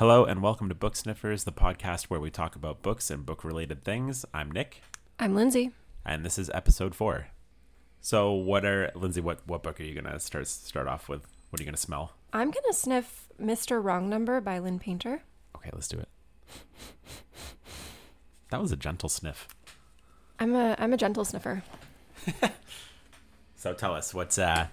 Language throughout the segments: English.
Hello and welcome to Book Sniffers, the podcast where we talk about books and book related things. I'm Nick, I'm Lindsay. and this is episode four. So, what are Lindsay? What what book are you gonna start start off with? What are you gonna smell? I'm gonna sniff Mr. Wrong Number by Lynn Painter. Okay, let's do it. That was a gentle sniff. I'm a I'm a gentle sniffer. So tell us what's uh,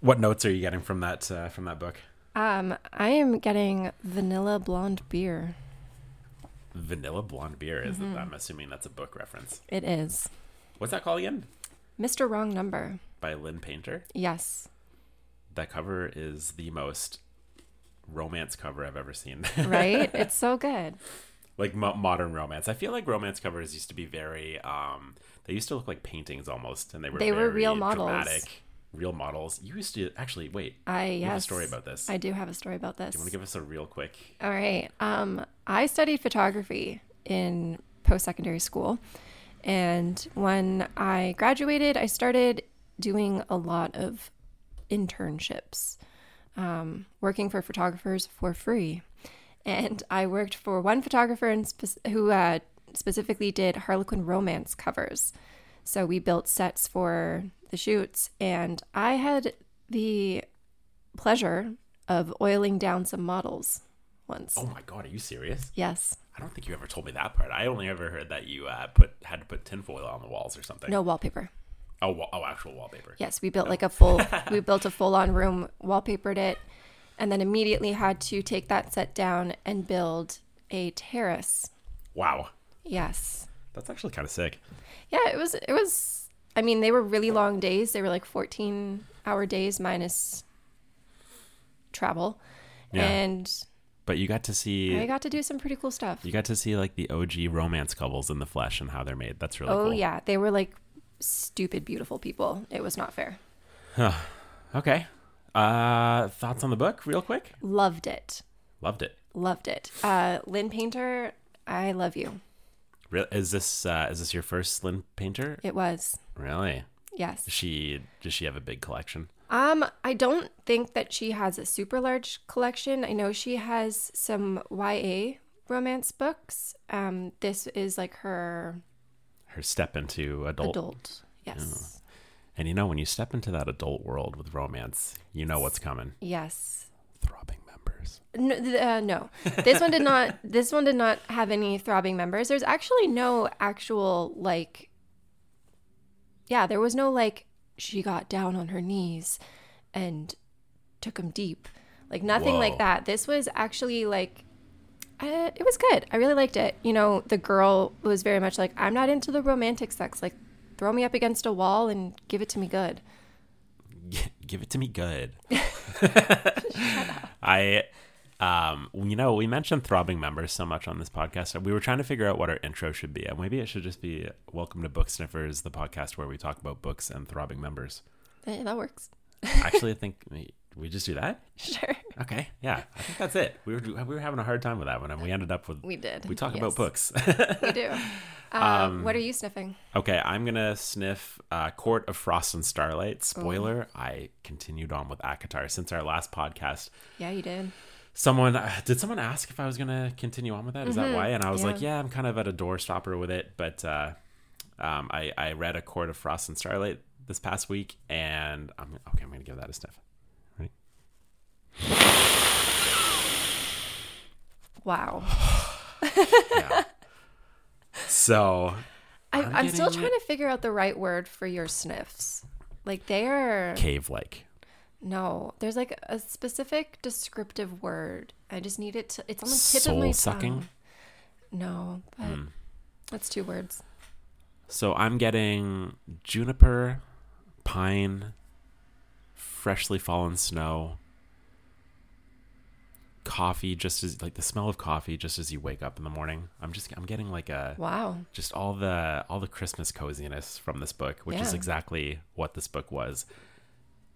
what notes are you getting from that uh, from that book? Um, I am getting vanilla blonde beer. Vanilla blonde beer is. I'm assuming that's a book reference. It is What's that called again? Mr. Wrong Number. By Lynn Painter. Yes, That cover is the most romance cover I've ever seen. right. it's so good. like mo- modern romance. I feel like romance covers used to be very. um They used to look like paintings almost, and they were They were real models. dramatic, real models. You used to actually wait. I yes. have a story about this. I do have a story about this. Do you want to give us a real quick? All right. Um, I studied photography in post secondary school. And when I graduated, I started doing a lot of internships, um, working for photographers for free. And I worked for one photographer in spec- who uh, specifically did Harlequin romance covers. So we built sets for the shoots, and I had the pleasure of oiling down some models once. Oh my god, are you serious? Yes. I don't think you ever told me that part. I only ever heard that you uh, put had to put tinfoil on the walls or something. No wallpaper. Oh, wa- oh, actual wallpaper. Yes, we built like a full we built a full on room, wallpapered it, and then immediately had to take that set down and build a terrace. Wow, Yes. That's actually kind of sick. Yeah, it was it was I mean, they were really long days. They were like 14 hour days minus travel. Yeah. And But you got to see. I got to do some pretty cool stuff. You got to see like the OG romance couples in the flesh and how they're made. That's really Oh cool. yeah, they were like stupid beautiful people. It was not fair. Okay. Uh, thoughts on the book, real quick? Loved it. Loved it. Loved it. Uh Lynn Painter, I love you. Is this uh, is this your first Lynn Painter? It was. Really? Yes. Does she does she have a big collection? Um, I don't think that she has a super large collection. I know she has some YA romance books. Um, this is like her Her step into adult. adult. Yes. And you know when you step into that adult world with romance, you know what's coming. Yes. No, uh, no. This one did not. This one did not have any throbbing members. There's actually no actual like. Yeah, there was no like she got down on her knees, and took him deep, like nothing Whoa. like that. This was actually like. Uh, it was good. I really liked it. You know, the girl was very much like, I'm not into the romantic sex. Like, throw me up against a wall and give it to me good. G- give it to me good. I, um, you know, we mentioned throbbing members so much on this podcast. We were trying to figure out what our intro should be. And maybe it should just be "Welcome to Book Sniffers," the podcast where we talk about books and throbbing members. That works. Actually, I think we, just do that. Sure. Okay, yeah, I think that's it. We were we were having a hard time with that one, and we ended up with We did. we talk Yes. about books. We do. Um, what are you sniffing? Okay, I'm gonna sniff uh, Court of Frost and Starlight. Spoiler: I continued on with ACOTAR since our last podcast. Yeah, you did. Someone did someone ask if I was gonna continue on with that? Is that why? And I was yeah. like, yeah, I'm kind of at a door stopper with it. But uh, um, I I read a Court of Frost and Starlight this past week, and I'm okay. I'm gonna give that a sniff. Right? Wow. Yeah. so I, I'm I'm, still trying to figure out the right word for your sniffs. Like they are cave like. No, there's like a specific descriptive word. I just need it to. It's on the tip of my sucking? Tongue. No, but hmm. that's two words. So I'm getting juniper, pine, freshly fallen snow, coffee just as like the smell of coffee just as you wake up in the morning. I'm just I'm getting like a Wow. just all the all the Christmas coziness from this book, which is Yeah. exactly what this book was.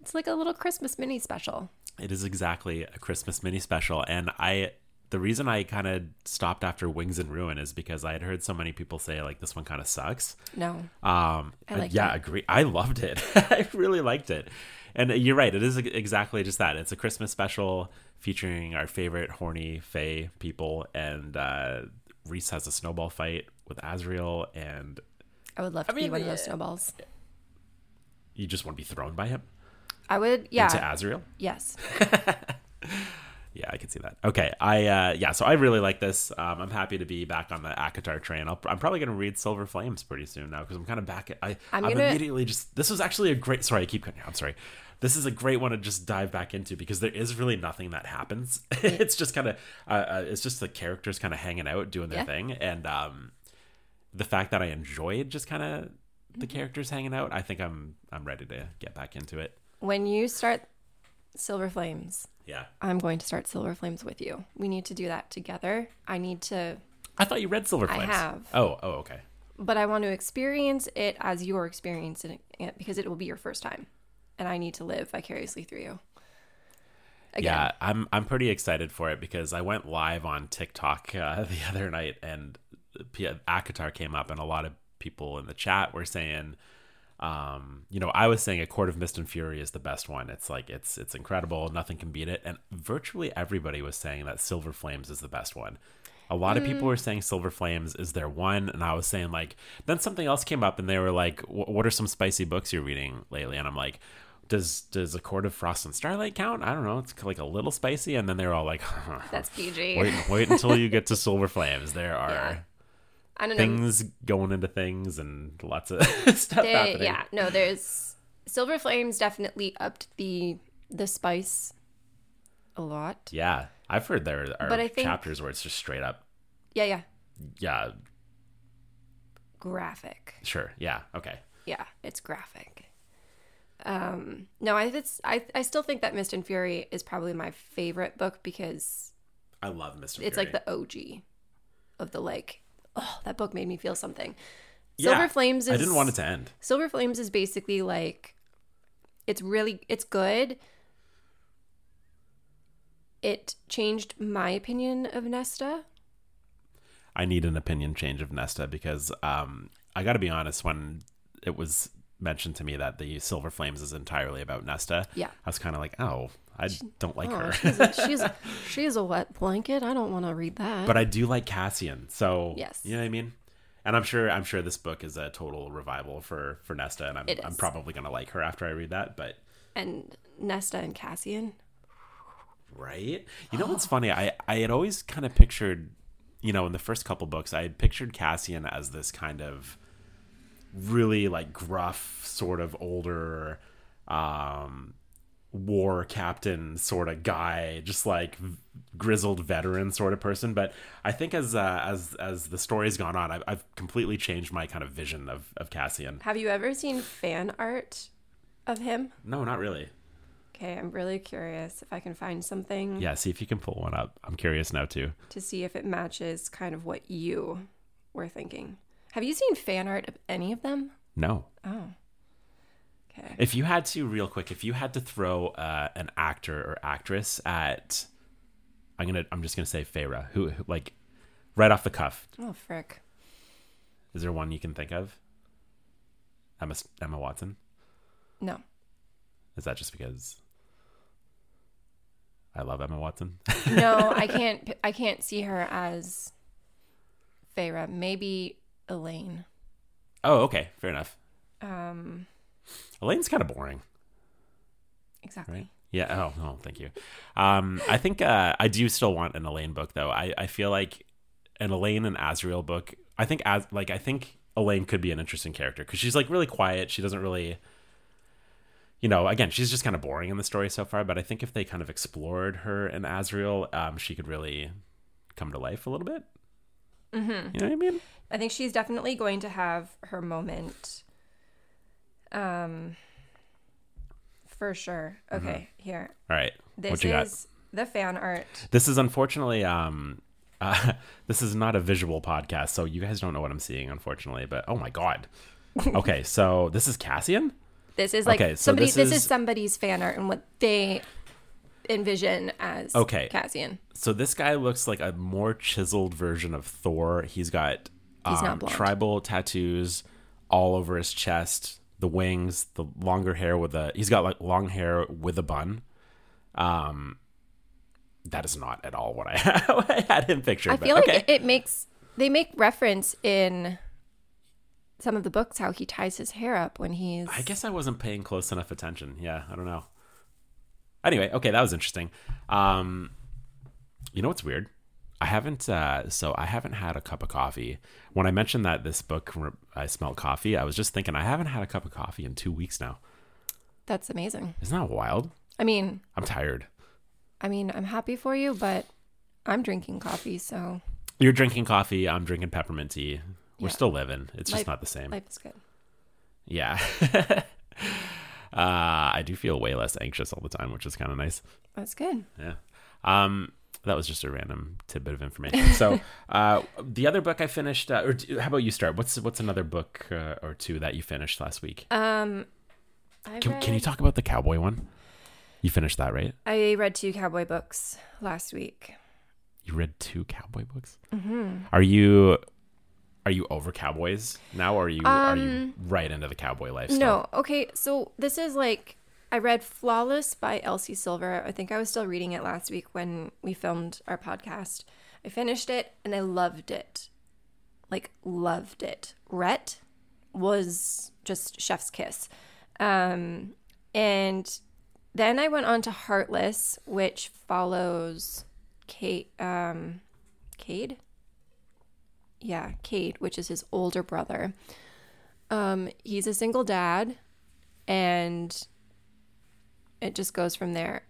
It's like a little Christmas mini special. It is exactly a Christmas mini special and I the reason I kind of stopped after Wings and Ruin is because I had heard so many people say like this one kind of sucks. No. Um, I liked yeah, it. agree. I loved it. I really liked it. And you're right. It is exactly just that. It's a Christmas special featuring our favorite horny Fae people, and uh, Rhys has a snowball fight with Azriel, and I would love to I mean, be one of those snowballs. you just want to be thrown by him I would, yeah, into Azriel? yes. Yeah, I can see that. Okay, I uh, yeah, so I really like this. Um, I'm happy to be back on the ACOTAR train. I'll, I'm probably gonna read Silver Flames pretty soon now because I'm kind of back. At, I I'm I'm, gonna- immediately just. This was actually a great. Sorry, I keep cutting. I'm sorry. This is a great one to just dive back into because there is really nothing that happens. it's just kind of uh, uh, it's just the characters kind of hanging out doing their Yeah. thing, and um, the fact that I enjoyed just kind of the Mm-hmm. characters hanging out. I think I'm I'm ready to get back into it. When you start Silver Flames, Yeah, I'm going to start Silver Flames with you. We need to do that together. I need to, I thought you read Silver Flames. I have. Oh, oh, okay. but I want to experience it as you're experiencing it because it will be your first time. And I need to live vicariously through you. Again. Yeah, I'm I'm pretty excited for it because I went live on TikTok uh, the other night and P- ACOTAR came up and a lot of people in the chat were saying um, you know, I was saying A Court of Mist and Fury is the best one. It's like it's it's incredible, nothing can beat it. And virtually everybody was saying that Silver Flames is the best one. A lot of people were saying Silver Flames is their one, and I was saying like. Then something else came up, and they were like, "What are some spicy books you're reading lately?" And I'm like, "Does does A Court of Frost and Starlight count? I don't know. It's like a little spicy." And then they were all like, That's PG. "Wait, wait until you get to Silver Flames. There are Yeah. I don't know. things going into things and lots of stuff happening." yeah, no, there's Silver Flames definitely upped the the spice a lot. Yeah, I've heard there are But I think- chapters where it's just straight up. Yeah, yeah. Yeah, Graphic. sure. Yeah, okay. Yeah, it's graphic. Um, no, I it's I I still think that Mist and Fury is probably my favorite book because I love Mr. it's like the OG of the like. Oh, that book made me feel something. Yeah, Silver Flames is I didn't want it to end. Silver Flames is basically like it's really it's good. It changed my opinion of Nesta. I need an opinion change of Nesta because um, I got to be honest. When it was mentioned to me that the Silver Flames is entirely about Nesta, Yeah. I was kind of like, oh, I don't like Oh, her. she's a, she's she's a wet blanket. I don't want to read that. but I do like Cassian, so Yes. you know what I mean. And I'm sure I'm sure this book is a total revival for for Nesta, and I'm I'm probably gonna like her after I read that. But and Nesta and Cassian. right, you know what's funny? I I had always kind of pictured, you know, in the first couple books, I had pictured Cassian as this kind of really like gruff, sort of older, um, war captain sort of guy, just like grizzled veteran sort of person. But I think as uh, as as the story's gone on, I've, I've completely changed my kind of vision of of Cassian. Have you ever seen fan art of him? No, not really. Okay, I'm really curious if I can find something Yeah, see if you can pull one up. I'm curious now too. to see if it matches kind of what you were thinking. Have you seen fan art of any of them? No. Oh. Okay. If you had to, real quick, if you had to throw uh, an actor or actress at, I'm gonna, I'm just gonna say Feyre, who, who, like, right off the cuff, Oh, frick. is there one you can think of? Emma, Emma Watson. No. Is that just because I love Emma Watson? No, I can't I can't see her as Feyre. Maybe Elain. oh, okay, fair enough. Um Elain's kind of boring, exactly. right? Yeah. Oh, oh, thank you. Um, I think uh, I do still want an Elain book though. I, I feel like an Elain and Azriel book. I think as like I think Elain could be an interesting character because she's like really quiet. She doesn't really, you know, again, she's just kind of boring in the story so far. But I think if they kind of explored her and Azriel, um, she could really come to life a little bit. Mm-hmm. You know what I mean? I think she's definitely going to have her moment. Um for sure. Okay, here. All right. This Mm-hmm. what you got? is the fan art. This is unfortunately um uh, this is not a visual podcast, so you guys don't know what I'm seeing, unfortunately. But oh my god. Okay, so this is Cassian. This is like Okay, so somebody this this, is, is- somebody's fan art and what they envision as Okay. Cassian. So this guy looks like a more chiseled version of Thor. He's got um, blonde. tribal tattoos all over his chest, the wings, the longer hair with a. He's got like long hair with a bun. Um, that is not at all what I, I had him pictured. I but feel like okay. it, it makes they make reference in some of the books how he ties his hair up when he's I guess I wasn't paying close enough attention. Yeah, I don't know. Anyway, okay, that was interesting. Um, you know what's weird? I haven't. Uh, so I haven't had a cup of coffee. When I mentioned that this book, I smelled coffee. I was just thinking I haven't had a cup of coffee in two weeks now. That's amazing. Isn't that wild? I mean, I'm tired. I mean, I'm happy for you, but I'm drinking coffee, so You're drinking coffee. I'm drinking peppermint tea. We're Yeah. still living. It's just Life- not the same. life is good. Yeah. uh, I do feel way less anxious all the time, which is kind of nice. That's good. Yeah. Um, that was just a random tidbit of information. So, uh, the other book I finished, uh, or d- how about you start? What's what's another book uh, or two that you finished last week? Um, Can, read, can you talk about the cowboy one? You finished that, right? I read two cowboy books last week. You read two cowboy books. Mm-hmm. Are you are you over cowboys now, or are you are you right into the cowboy lifestyle? No, okay, so this is like I read Flawless by Elsie Silver. I think I was still reading it last week when we filmed our podcast. I finished it and I loved it. Like loved it. Rhett was just chef's kiss. Um and then I went on to Heartless, which follows Kate um Cade? Yeah, Cade, which is his older brother. Um, he's a single dad, and it just goes from there.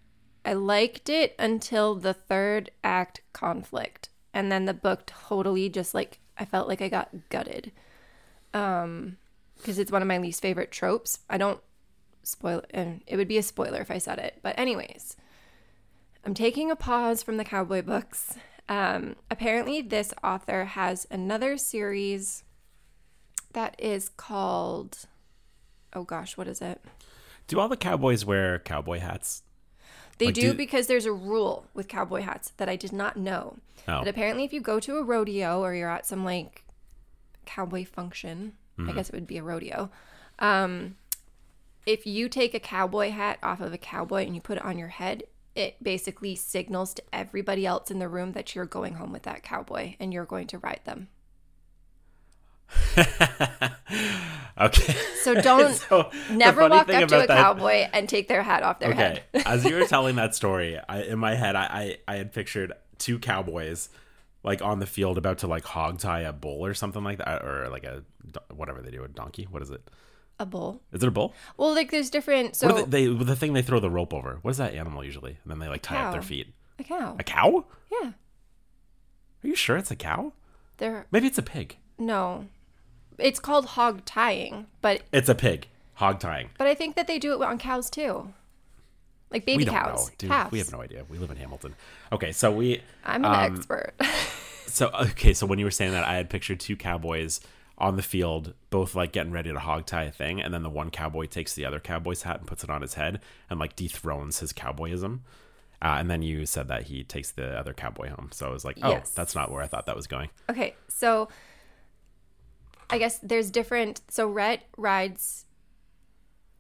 I liked it until the third act conflict, and then the book totally just like I felt like I got gutted. Um, because it's one of my least favorite tropes. I don't spoil, and it would be a spoiler if I said it. But anyways, I'm taking a pause from the cowboy books. Um, apparently, this author has another series that is called oh gosh what is it Do all the cowboys wear cowboy hats? they Like, do do- because there's a rule with cowboy hats that i did not know Oh. but apparently if you go to a rodeo or you're at some like cowboy function Mm-hmm. i guess it would be a rodeo um, if you take a cowboy hat off of a cowboy and you put it on your head it basically signals to everybody else in the room that you're going home with that cowboy and you're going to ride them Okay. so don't So, never walk up to a that- cowboy and take their hat off their Okay. head As you were telling that story, I, in my head, I, I I had pictured two cowboys like on the field about to like hog tie a bull or something like that, or like a whatever they do, a donkey. What is it? a bull Is it a bull? Well, like there's different. So what they, they? The thing they throw the rope over. What is that animal usually? And then they like tie up their feet. a cow. A cow? Yeah, Are you sure it's a cow? they're Maybe it's a pig. no. It's called hog tying, but It's a pig. Hog tying. but I think that they do it on cows too, like baby we don't cows. know, dude. calves. We have no idea. We live in Hamilton. Okay, so we I'm an um, expert. So okay, so when you were saying that, I had pictured two cowboys on the field, both like getting ready to hog tie a thing, and then the one cowboy takes the other cowboy's hat and puts it on his head and like dethrones his cowboyism. Uh, and then you said that he takes the other cowboy home. So I was like, oh, Yes. that's not where I thought that was going. okay, so I guess there's different. So Rhett rides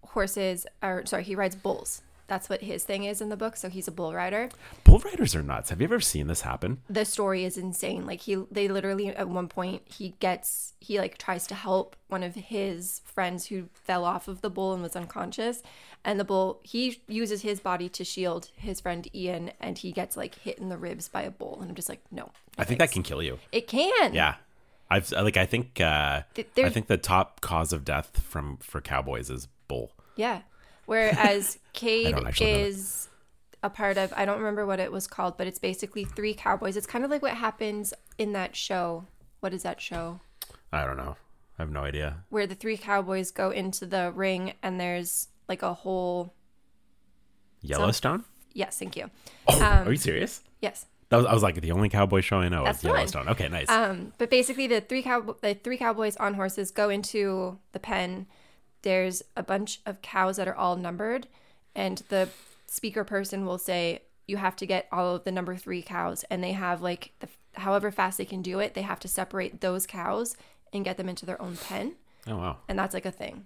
horses, or sorry, he rides bulls. That's what his thing is in the book. So he's a bull rider. Bull riders are nuts. Have you ever seen this happen? the story is insane. Like he they literally at one point he gets he like tries to help one of his friends who fell off of the bull and was unconscious and the bull he uses his body to shield his friend Ian and he gets like hit in the ribs by a bull and I'm just like no. I think that can kill you. It can. Yeah. I've like I think uh I think the top cause of death from for cowboys is bull. Yeah. Whereas Cade don't actually know that. is a part of I don't remember what it was called, but it's basically three cowboys. It's kind of like what happens in that show. What is that show? I don't know. I have no idea. where the three cowboys go into the ring and there's like a whole Yellowstone? yes thank you Oh, Um, are you serious? yes That was, I was like the only cowboy show I know That's is. Yellowstone. Okay, nice. um but basically the three cow the three cowboys on horses go into the pen there's a bunch of cows that are all numbered and the speaker person will say you have to get all of the number three cows and they have like the however fast they can do it they have to separate those cows and get them into their own pen oh wow. and that's like a thing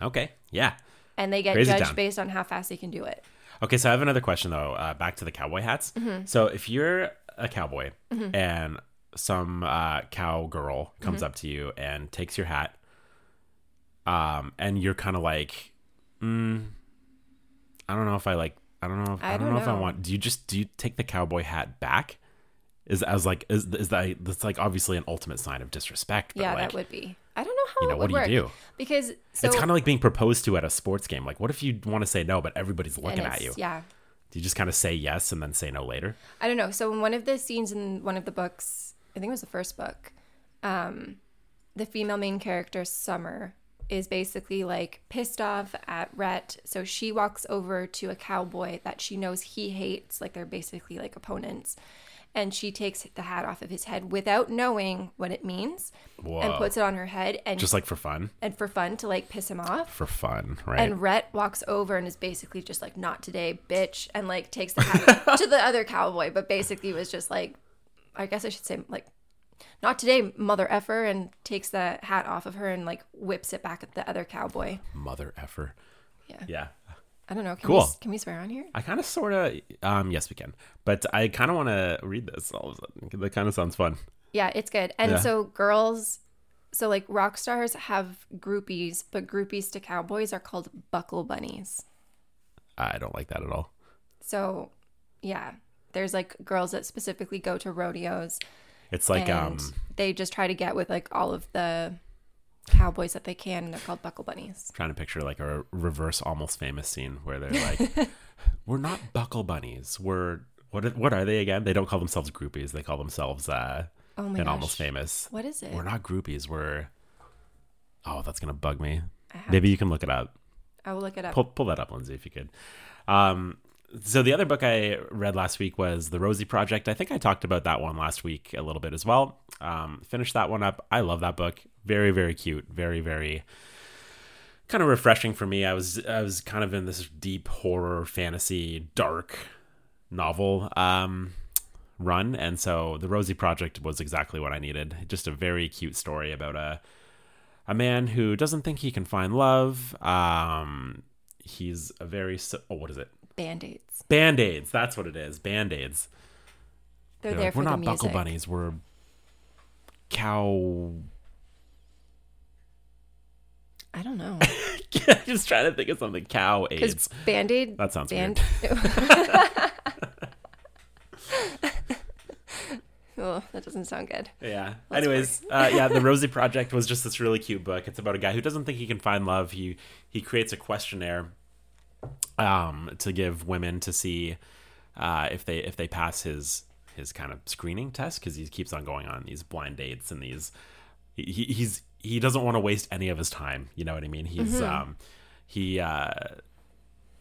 Okay. Yeah. and they get Crazy judged town. based on how fast they can do it Okay, so I have another question though. Uh, back to the cowboy hats. Mm-hmm. So if you're a cowboy and some uh, cowgirl comes Mm-hmm. up to you and takes your hat, um, and you're kind of like, mm, I don't know if I like. I don't know. If, I, I don't, don't know, if I want. Do you just do you take the cowboy hat back? Is as like is is that that's like obviously an ultimate sign of disrespect? Yeah, like, that would be. I don't know how you know what do you do? because so it's kind of like being proposed to at a sports game. Like, what if you want to say no, but everybody's looking at you? Yeah, Do you just kind of say yes and then say no later? I don't know. So in one of the scenes in one of the books, I think it was the first book, um, the female main character Summer is basically like pissed off at Rhett. So she walks over to a cowboy that she knows he hates, like they're basically like opponents. And she takes the hat off of his head without knowing what it means and puts it on her head and Just like for fun, and for fun to like piss him off. for fun, right? And Rhett walks over and is basically just like, not today, bitch, and like takes the hat to the other cowboy, but basically was just like, I guess I should say, like, not today, mother effer, and takes the hat off of her and like whips it back at the other cowboy. Mother effer. Yeah. Yeah. I don't know. Can, Cool. we, can we swear on here? I kind of sort of, um, yes, we can. But I kind of want to read this all of a sudden. That kind of sounds fun. Yeah, it's good. And Yeah. so girls, so like rock stars have groupies, but groupies to cowboys are called buckle bunnies. I don't like that at all. So yeah, there's like girls that specifically go to rodeos It's like, um, they just try to get with like all of the cowboys that they can and they're called buckle bunnies trying to picture like a reverse almost famous scene where they're like, we're not buckle bunnies. We're, what, what are they again? They don't call themselves groupies. They call themselves, uh, oh my gosh almost famous. what is it We're not groupies. We're, oh, that's going to bug me. Maybe you can look it up. I will look it up pull pull that up, Lindsay, if you could. Um, so the other book I read last week was The Rosie Project. I think I talked about that one last week a little bit as well. Um, finished that one up. I love that book. Very very cute. Very very kind of refreshing for me. I was I was kind of in this deep horror fantasy dark novel um, run, and so The Rosie Project was exactly what I needed. Just a very cute story about a a man who doesn't think he can find love. Um, he's a very oh, what is it? band-aids Band aids. That's what it is. Band aids. they're there for we're not buckle bunnies. We're cow. I don't know just trying to think of something. Cow aids. band-aid That sounds band oh that doesn't sound good Yeah. Let's Anyways, uh, yeah, the Rosie Project was just this really cute book. It's about a guy who doesn't think he can find love. He he creates a questionnaire um, to give women to see uh, if they if they pass his his kind of screening test because he keeps on going on these blind dates and these he, he's he doesn't want to waste any of his time. You know what I mean? He's um he uh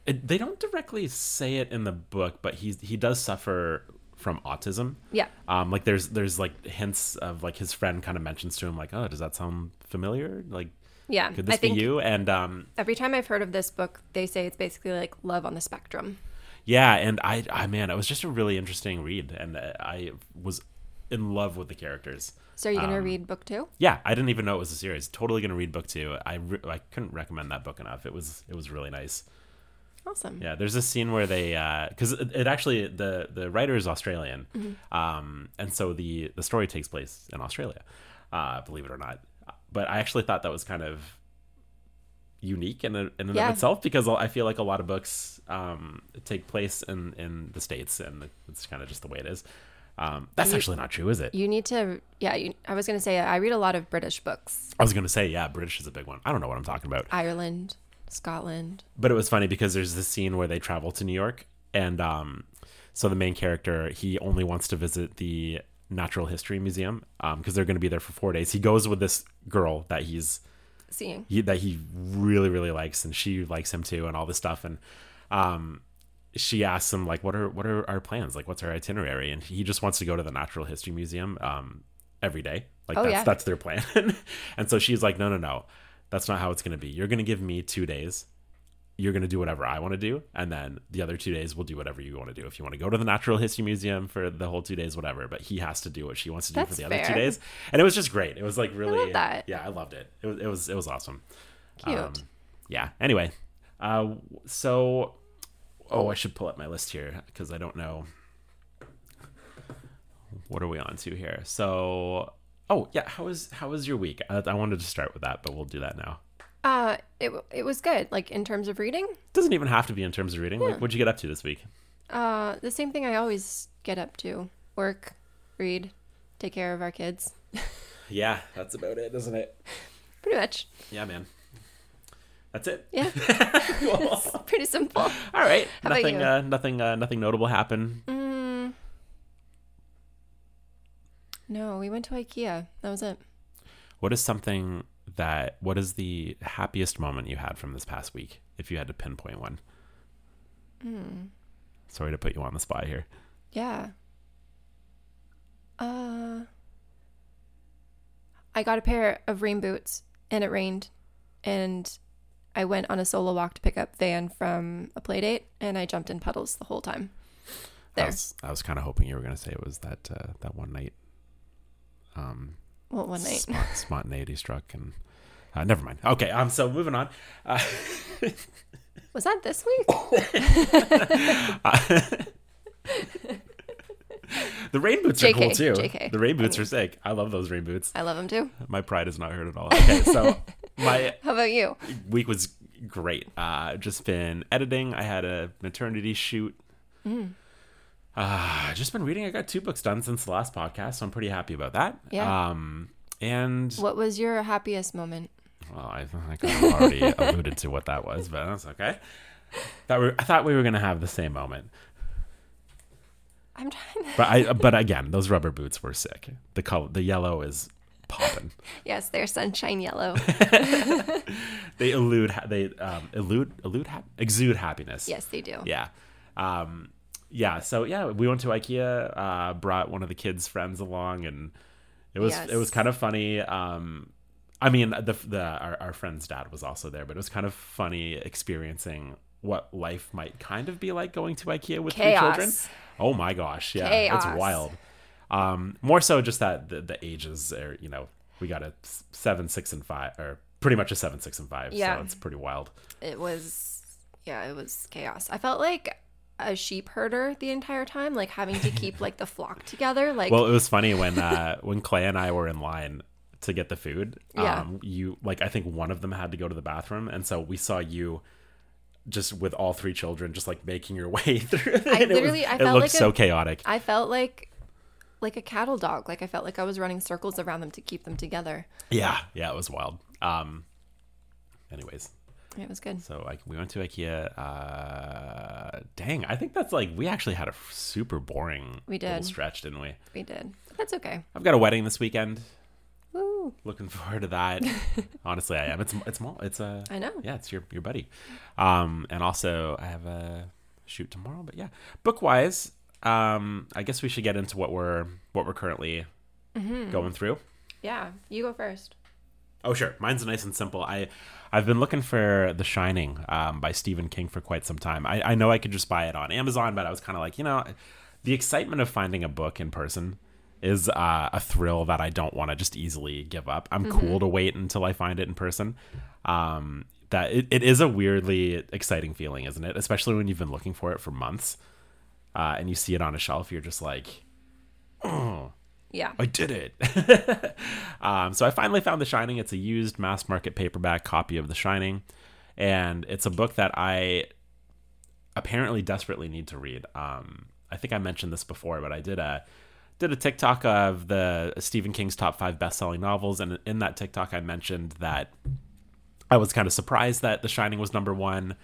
it, they don't directly say it in the book, but he's he does suffer from autism. yeah Um, like there's there's like hints of like his friend kind of mentions to him like, oh, does that sound familiar? Like, yeah could i this be you? And um, every time i've heard of this book they say it's basically like love on the spectrum yeah, and I, I man, it was just a really interesting read, and uh, I was in love with the characters. So are you gonna Um, read book two Yeah, I didn't even know it was a series. Totally gonna read book two. I re- I couldn't recommend that book enough. It was it was really nice. awesome Yeah, there's a scene where they because it, it actually the the writer is Australian, um, and so the the story takes place in Australia, uh, believe it or not. But I actually thought that was kind of unique in, a, in and Yeah. of itself because I feel like a lot of books um, take place in in the states, and it's kind of just the way it is. Um, that's You- actually not true, is it? You need to, yeah. You, I was gonna say I read a lot of British books, I was gonna say, yeah, British is a big one. I don't know what I'm talking about. Ireland, Scotland. but it was funny because there's this scene where they travel to New York, and um, so the main character he only wants to visit the Natural History Museum because they're going to be there for four days. He goes with this girl that he's Seeing, he, that he really really likes, and she likes him too, and all this stuff, and um. She asks him like, "What are what are our plans? Like, what's our itinerary?" And he just wants to go to the Natural History Museum um, every day. Like Oh, that's yeah. that's their plan. and so she's like, "No, no, no, that's not how it's going to be. You're going to give me two days you're going to do whatever I want to do. And then the other two days, we'll do whatever you want to do. If you want to go to the Natural History Museum for the whole two days, whatever. But he has to do what she wants to do for That's the other two days. And it was just great. It was like really, that. yeah, I loved it. It was, it was, it was awesome. cute. Um, yeah. Anyway, uh, so oh, I should pull up my list here because I don't know. What are we on to here? So, oh yeah, how was how was your week? I, I wanted to start with that, but we'll do that now. Uh, it it was good. Like in terms of reading, Doesn't even have to be in terms of reading. Like, what'd you get up to this week? uh, the same thing I always get up to: work, read, take care of our kids. Yeah, that's about it, isn't it? Pretty much. Yeah, man. That's it. Yeah. it's pretty simple. All right. How about nothing. you? Uh, nothing. Uh, nothing notable happened. Mm. No, we went to IKEA. That was it. What is something that? What is the happiest moment you had from this past week? If you had to pinpoint one. Hmm. Sorry to put you on the spot here. Yeah. Uh I got a pair of rain boots and it rained and I went on a solo walk to pick up Van from a play date and I jumped in puddles the whole time. There. was, I was kind of hoping you were going to say it was that uh, that one night. Um, Well, one night. spont- spontaneity struck, and uh, never mind. Okay, um, so moving on. Uh, Was that this week? the rain boots are cool too. JK. The rain boots I are sick. I love those rain boots. I love them too. My pride is not hurt at all. Okay, so my How about you? week was great. Uh, just been editing. I had a maternity shoot. Mm. Uh, just been reading. I got two books done since the last podcast, so I'm pretty happy about that. Yeah. Um, and What was your happiest moment? well, I, think I kind of already alluded to what that was, but that's okay. That we I thought we were gonna have the same moment, I'm trying to but I but again, those rubber boots were sick. The color, the yellow is popping. Yes, they're sunshine yellow. They elude, they um, elude, elude, hap- exude happiness. yes, they do. Yeah. Um, yeah. So yeah, we went to IKEA. Uh, brought one of the kids' friends along, and it was it was kind of funny. Um, I mean, the the our, our friend's dad was also there, but it was kind of funny experiencing what life might kind of be like going to IKEA with three children. Oh my gosh, yeah, Chaos. it's wild. Um, more so just that the, the ages are, you know, we got a seven, six, and five, or pretty much a seven, six, and five. Yeah. So it's pretty wild. it was yeah it was chaos i felt like a sheep herder the entire time like having to keep like the flock together like Well, it was funny when uh, when Clay and I were in line to get the food. Yeah. Um, you like I think one of them had to go to the bathroom, and so we saw you just with all three children, just like making your way through. it. I it was- literally- I it looked like a- so chaotic. i felt like like a cattle dog like i felt like i was running circles around them to keep them together Yeah, yeah, it was wild. Um, anyways, it was good so like we went to IKEA. Uh, dang, I think that's like we actually had a super boring We little did. stretch, didn't we? we did that's okay I've got a wedding this weekend. Woo. Looking forward to that. Honestly, I am. It's it's small. It's a. I know. Yeah, it's your your buddy. Um, and also I have a shoot tomorrow. But yeah, book wise, um, I guess we should get into what we're what we're currently Mm-hmm. going through. yeah you go first Oh sure, mine's nice and simple. I I've been looking for The Shining um, by Stephen King for quite some time. I, I know I could just buy it on Amazon, but I was kind of like, you know, the excitement of finding a book in person is uh, a thrill that I don't want to just easily give up. I'm cool to wait until I find it in person. Um, that it, it is a weirdly exciting feeling, isn't it? Especially when you've been looking for it for months, uh, and you see it on a shelf. You're just like, oh. yeah I did it. um, so I finally found The Shining. It's a used mass market paperback copy of The Shining, and it's a book that I apparently desperately need to read. Um, I think I mentioned this before, but I did a did a TikTok of the Stephen King's top five best selling novels, and in that TikTok I mentioned that I was kind of surprised that The Shining was number one,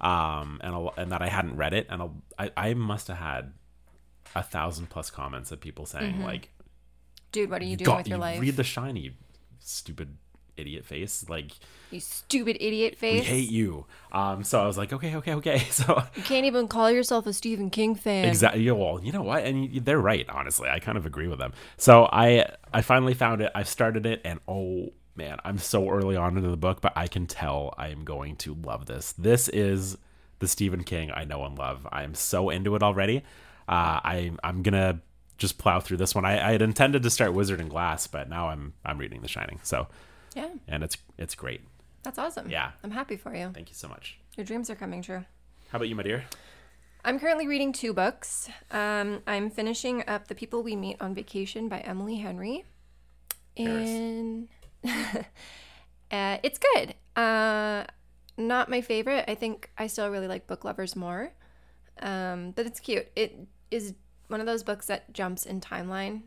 um, and a, and that I hadn't read it, and I I must have had a thousand plus comments of people saying like dude what are you doing God, with your you life Read The Shiny, stupid idiot face. Like you stupid idiot face. we hate you. Um, so I was like, okay, okay, okay. So you can't even call yourself a stephen king fan exactly. Well, you know what? And you, they're right. Honestly, I kind of agree with them. So I I finally found it. I've started it, and oh man, I'm so early on into the book, but I can tell I am going to love this. This is the Stephen King I know and love. I am so into it already. Uh, I I'm gonna just plow through this one. I, I had intended to start Wizard and Glass, but now I'm I'm reading The Shining. So yeah and it's it's great. that's awesome Yeah. i'm happy for you Thank you so much. your dreams are coming true How about you, my dear? I'm currently reading two books. Um, I'm finishing up The People We Meet on Vacation by Emily Henry. Paris. And uh, it's good. Uh, not my favorite. I think I still really like Book Lovers more. Um, but it's cute. It is one of those books that jumps in timeline.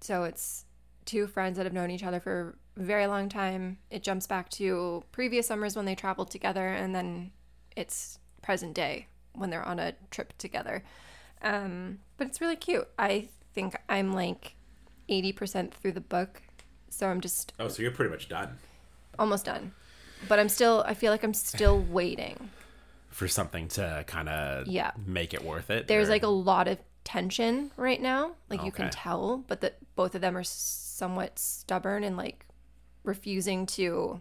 So it's two friends that have known each other for a very long time. It jumps back to previous summers when they traveled together, and then it's present day when they're on a trip together. Um, but it's really cute. I think I'm like 80% through the book. So I'm just Oh, so you're pretty much done almost done. But I'm still, I feel like I'm still waiting. for something to kind of Yeah. make it worth it. There's or- like a lot of tension right now. Like you can Okay. tell, but that both of them are somewhat stubborn and like refusing to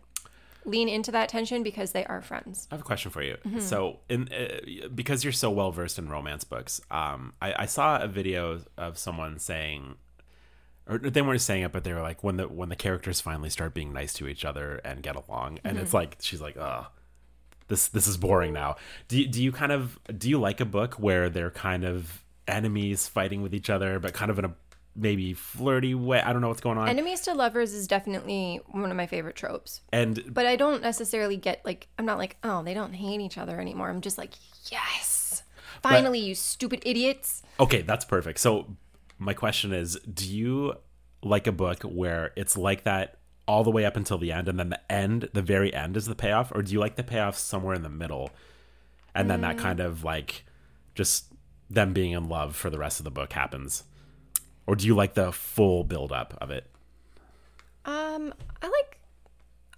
lean into that tension because they are friends. I have a question for you. Mm-hmm. So, in uh, because you're so well versed in romance books, um, I, I saw a video of someone saying, or they weren't saying it, but they were like, when the when the characters finally start being nice to each other and get along, and Mm-hmm. it's like she's like, oh, this this is boring now. Do you, do you kind of do you like a book where they're kind of enemies fighting with each other, but kind of in a maybe flirty way? I don't know what's going on. Enemies to lovers is definitely one of my favorite tropes. and But I don't necessarily get like I'm not like, oh, they don't hate each other anymore. I'm just like, yes. Finally, you stupid idiots. Okay, that's perfect. So my question is, do you like a book where it's like that all the way up until the end and then the end, the very end is the payoff or do you like the payoff somewhere in the middle and then that kind of like just them being in love for the rest of the book happens? Or do you like the full build up of it? Um, I like.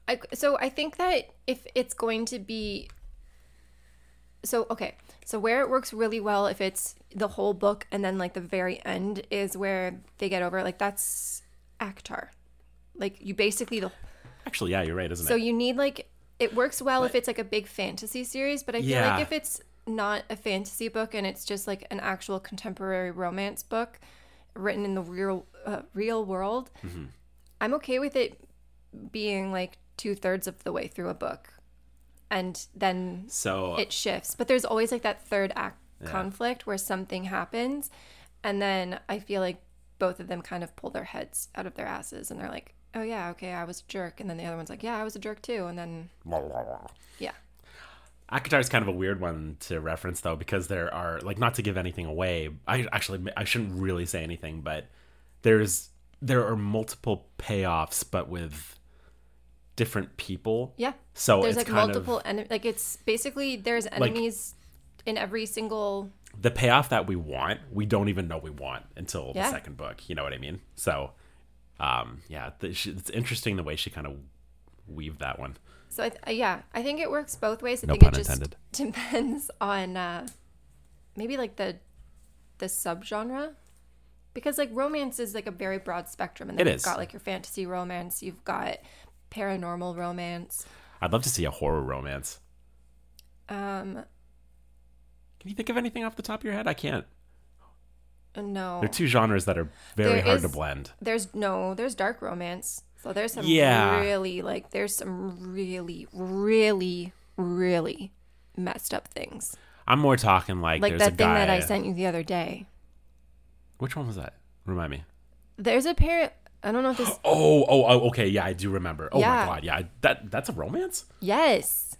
I so I think that if it's going to be. So okay, so where it works really well if it's the whole book and then like the very end is where they get over it, like that's ACOTAR. Like you basically the Actually, yeah, you're right, isn't it? so you need like it works well if it's like a big fantasy series, but I feel Yeah. like if it's not a fantasy book and it's just like an actual contemporary romance book written in the real uh, real world, Mm-hmm. I'm okay with it being like two thirds of the way through a book, and then So uh, it shifts. But there's always like that third act conflict where something happens, and then I feel like both of them kind of pull their heads out of their asses and they're like, "Oh yeah, okay, I was a jerk," and then the other one's like, "Yeah, I was a jerk too," and then yeah, ACOTAR is kind of a weird one to reference though because there are like not to give anything away. I actually I shouldn't really say anything, but there's there are multiple payoffs, but with different people. yeah. So There's it's like kind multiple of en- like it's basically there's enemies in every single the payoff that we want. We don't even know we want until Yeah. the second book. You know what I mean? So, um, yeah, the, she, it's interesting the way she kind of weaved that one. So I th- yeah, I think it works both ways. I No think pun it just intended. depends on uh, maybe like the the subgenre, because like romance is like a very broad spectrum, and then It you've is. got like your fantasy romance, you've got paranormal romance. I'd love to see a horror romance. Um, Can you think of anything off the top of your head? I can't. no, There are two genres that are very There hard to blend. there's no there's dark romance. So there's some Yeah. really like there's some really really really messed up things. I'm more talking like, Like there's that a thing guy. that I sent you the other day. Which one was that? Remind me. There's a pair. I don't know if this. Oh, oh, oh, okay. Yeah, I do remember. Oh Yeah. my god, yeah. That that's a romance. Yes.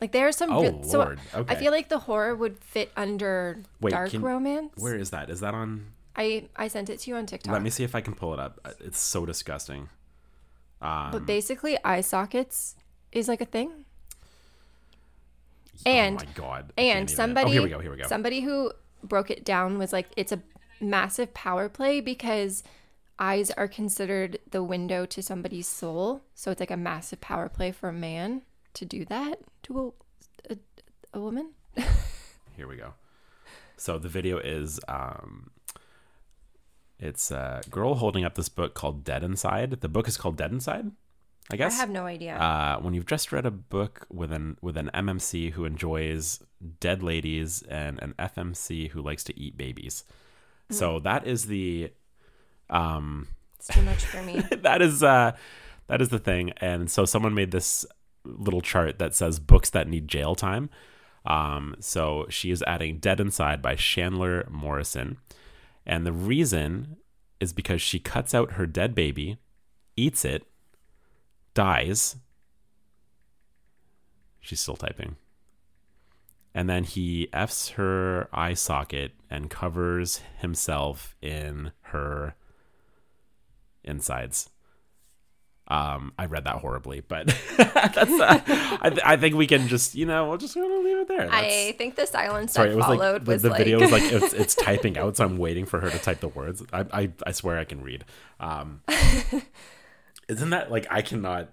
Like there are some. Oh, real- so Lord. I feel like the horror would fit under Wait, dark can- romance. Where is that? Is that on? I I sent it to you on TikTok. Let me see if I can pull it up. It's so disgusting. Um, But basically, eye sockets is like a thing. And oh my god. I and somebody Oh, here we go. Here we go. somebody who broke it down was like it's a massive power play because eyes are considered the window to somebody's soul. So it's like a massive power play for a man to do that to a a, a woman. Here we go. So the video is um it's a girl holding up this book called Dead Inside. The book is called Dead Inside, I guess I have no idea. uh, when you've just read a book with an with an MMC who enjoys dead ladies and an FMC who likes to eat babies. Hmm. So that is the um It's too much for me. that is uh that is the thing and so someone made this little chart that says books that need jail time Um, so she is adding Dead Inside by Chandler Morrison. And the reason is because she cuts out her dead baby, eats it, dies. She's still typing. And then he F's her eye socket and covers himself in her insides. Um, I read that horribly, but that's. Uh, I, th- I think we can just, you know, we'll just leave it there. That's, I think the silence sorry, it was followed like the, was the like video was like it's, it's typing out, so I'm waiting for her to type the words. I I, I swear I can read. Um, isn't that like I cannot?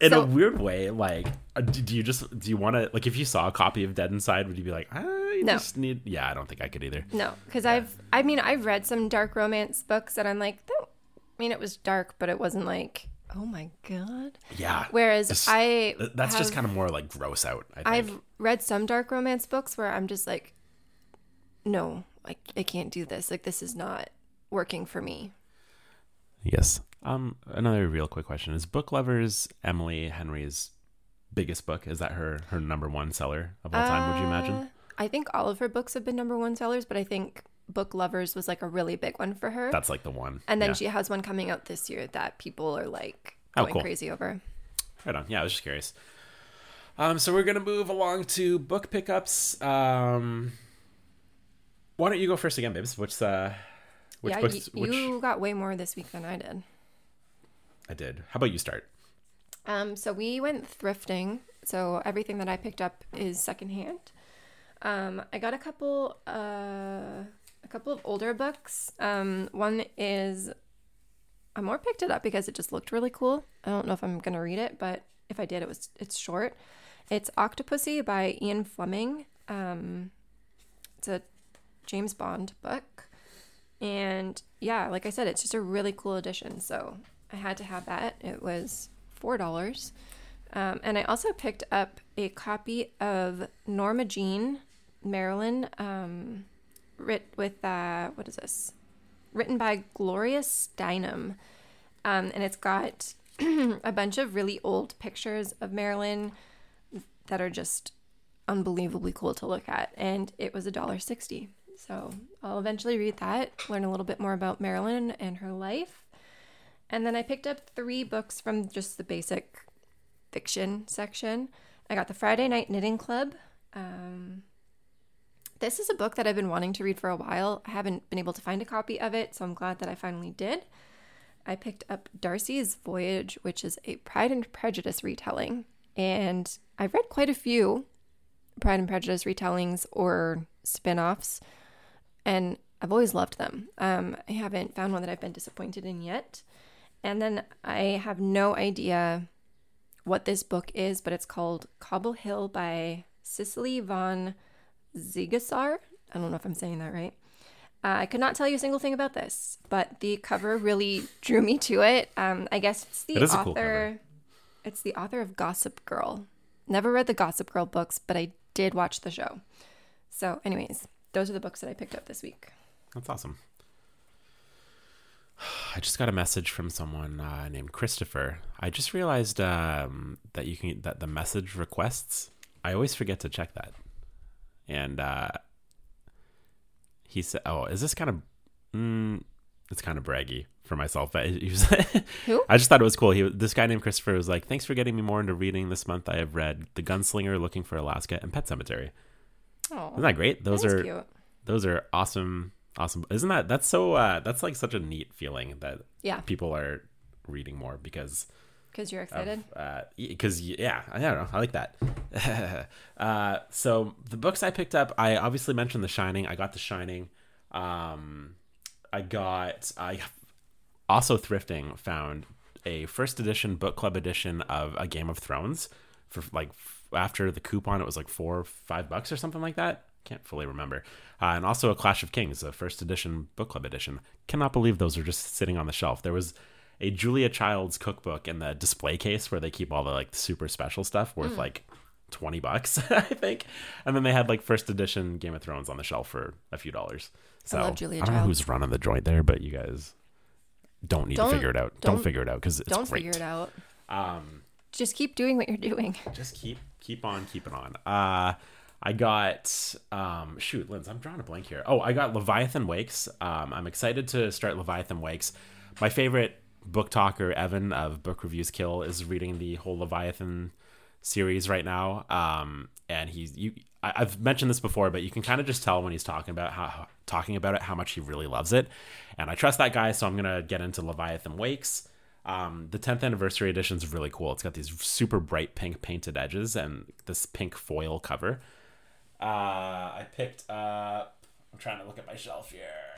In So- a weird way, like, uh, do you just do you want to like if you saw a copy of Dead Inside, would you be like, I No. just need? Yeah, I don't think I could either. No, because I've, I mean, I've read some dark romance books that I'm like, that, mean, it was dark, but it wasn't like, oh my god. Yeah. Whereas I, th- that's just kind of more like gross out. I think. I've read some dark romance books where I'm just like, no, I, I can't do this. Like, this is not working for me. Yes. Um. Another real quick question: Is Book Lovers Emily Henry's biggest book? Is that her her number one seller of all time? Would you Uh, imagine? I think all of her books have been number one sellers, but I think Book Lovers was like a really big one for her. That's like the one. and then Yeah. she has one coming out this year that people are like Oh, going cool. crazy over. Right on. Yeah, I was just curious. Um, so we're gonna move along to book pickups. Um, why don't you go first again, babes? Which uh, which yeah, books? you, which you got way more this week than I did. I did. How about you start? Um, so we went thrifting. So everything that I picked up is secondhand. Um, I got a couple, uh, couple of older books. Um, one is, I more picked it up because it just looked really cool. I don't know if I'm gonna read it, but if I did, it was it's short. It's Octopussy by Ian Fleming. Um, it's a James Bond book, and yeah, like I said, it's just a really cool edition. So I had to have that. It was four dollars. Um, and I also picked up a copy of Norma Jean, Marilyn, um, writ with uh, what is this? Written by Gloria Steinem, um, and it's got a bunch of really old pictures of Marilyn that are just unbelievably cool to look at. And it was a dollar sixty. So I'll eventually read that, learn a little bit more about Marilyn and her life. And then I picked up three books from just the basic fiction section. I got the Friday Night Knitting Club. Um, this is a book that I've been wanting to read for a while. I haven't been able to find a copy of it, so I'm glad that I finally did. I picked up Darcy's Voyage, which is a Pride and Prejudice retelling. And I've read quite a few Pride and Prejudice retellings or spin offs, and I've always loved them. Um, I haven't found one that I've been disappointed in yet. And then I have no idea what this book is, but it's called Cobble Hill by Cecily von Ziegesar. I don't know if I'm saying that right. Uh, I could not tell you a single thing about this, but the cover really drew me to it. Um, I guess it's the It is a author. cool. It's the author of Gossip Girl. Never read the Gossip Girl books, but I did watch the show. So, anyways, those are the books that I picked up this week. That's awesome. I just got a message from someone uh, named Christopher. I just realized um, that you can that the message requests. I always forget to check that, and uh, he said, "Oh, is this kind of? Mm, it's kind of braggy for myself." But he was. Who? I just thought it was cool. He this guy named Christopher was like, "Thanks for getting me more into reading this month. I have read The Gunslinger, Looking for Alaska, and Pet Sematary." Oh, Isn't that great? Those that's are cute. those are awesome awesome isn't that that's so uh that's like such a neat feeling that Yeah, people are reading more because because you're excited. uh because yeah i don't know i like that. Uh so the books i picked up i obviously mentioned the shining i got the shining um i got i also thrifting found a first edition book club edition of a game of thrones for like after the coupon it was like four or five bucks or something like that? Can't fully remember. Uh, and also a clash of kings a first edition book club edition. Cannot believe those are just sitting on the shelf. There was a julia child's cookbook in the display case where they keep all the like super special stuff worth like 20 bucks i think and then they had like first edition game of thrones on the shelf for a few dollars so love Julia I don't know who's running the joint there but you guys don't need Don't- to figure it out don't, don't- figure it out because it's Don't great figure it out. um Just keep doing what you're doing. just keep keep on keeping on uh I got um shoot, Linz, I'm drawing a blank here. Oh, I got Leviathan Wakes. Um, I'm excited to start Leviathan Wakes. My favorite book talker, Evan of Book Reviews Kill, is reading the whole Leviathan series right now. Um, and he's you. I, I've mentioned this before, but you can kind of just tell when he's talking about how talking about it how much he really loves it. And I trust that guy, so I'm gonna get into Leviathan Wakes. Um, the 10th anniversary edition is really cool. It's got these super bright pink painted edges and this pink foil cover. Uh, I picked up. I'm trying to look at my shelf here.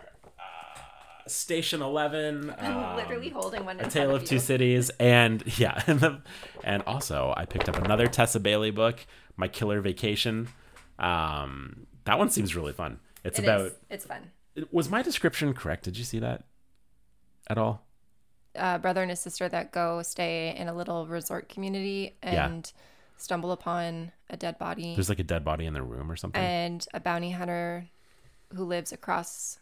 Uh, Station Eleven. I'm um, literally holding one. A Tale of Two you. Cities, and yeah, and, the, and also I picked up another Tessa Bailey book, My Killer Vacation. Um, that one seems really fun. It's It about. is. It's fun. Was my description correct? Did you see that at all? A brother and a sister that go stay in a little resort community Yeah. and stumble upon a dead body There's like a dead body in their room or something. and a bounty hunter who lives across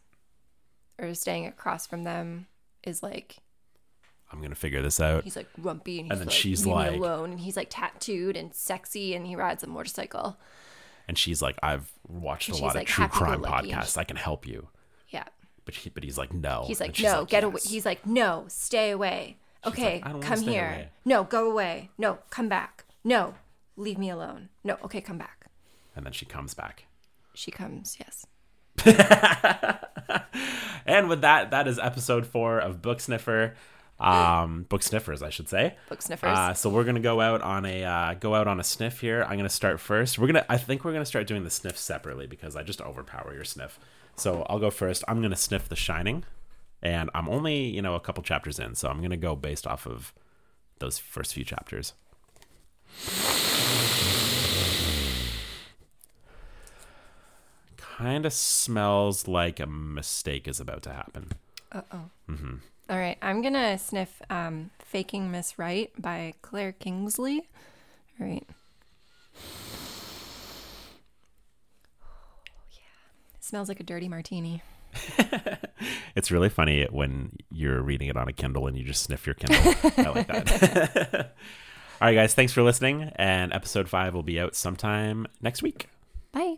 or staying across from them is like I'm gonna figure this out. he's like grumpy and he's And then like she's "Leave me alone and he's like tattooed and sexy and he rides a motorcycle. And she's like, I've watched a lot she's, of true crime podcasts. I can help you. Yeah. But he, but he's like, no. He's like, she's no, get away. He's like, no, stay away. Okay, like, "I don't come here. away." No, go away. No, come back. No, leave me alone. No, okay, come back. and then she comes back. She comes, yes. And with that, that is episode four of Book Sniffer. Um, book sniffers, I should say. Book sniffers. Uh, so we're gonna go out on a uh, go out on a sniff here. I'm gonna start first. We're gonna I think we're gonna start doing the sniff separately because I just overpower your sniff. So I'll go first. I'm gonna sniff The Shining, and I'm only you know a couple chapters in, so I'm gonna go based off of those first few chapters. Kind of smells like a mistake is about to happen. Uh oh. All right, I'm gonna sniff um, "Faking Miss Right" by Claire Kingsley. All right. Oh, yeah, it smells like a dirty martini. It's really funny when you're reading it on a Kindle and you just sniff your Kindle. I like that. All right, guys, thanks for listening. And episode five will be out sometime next week. Bye.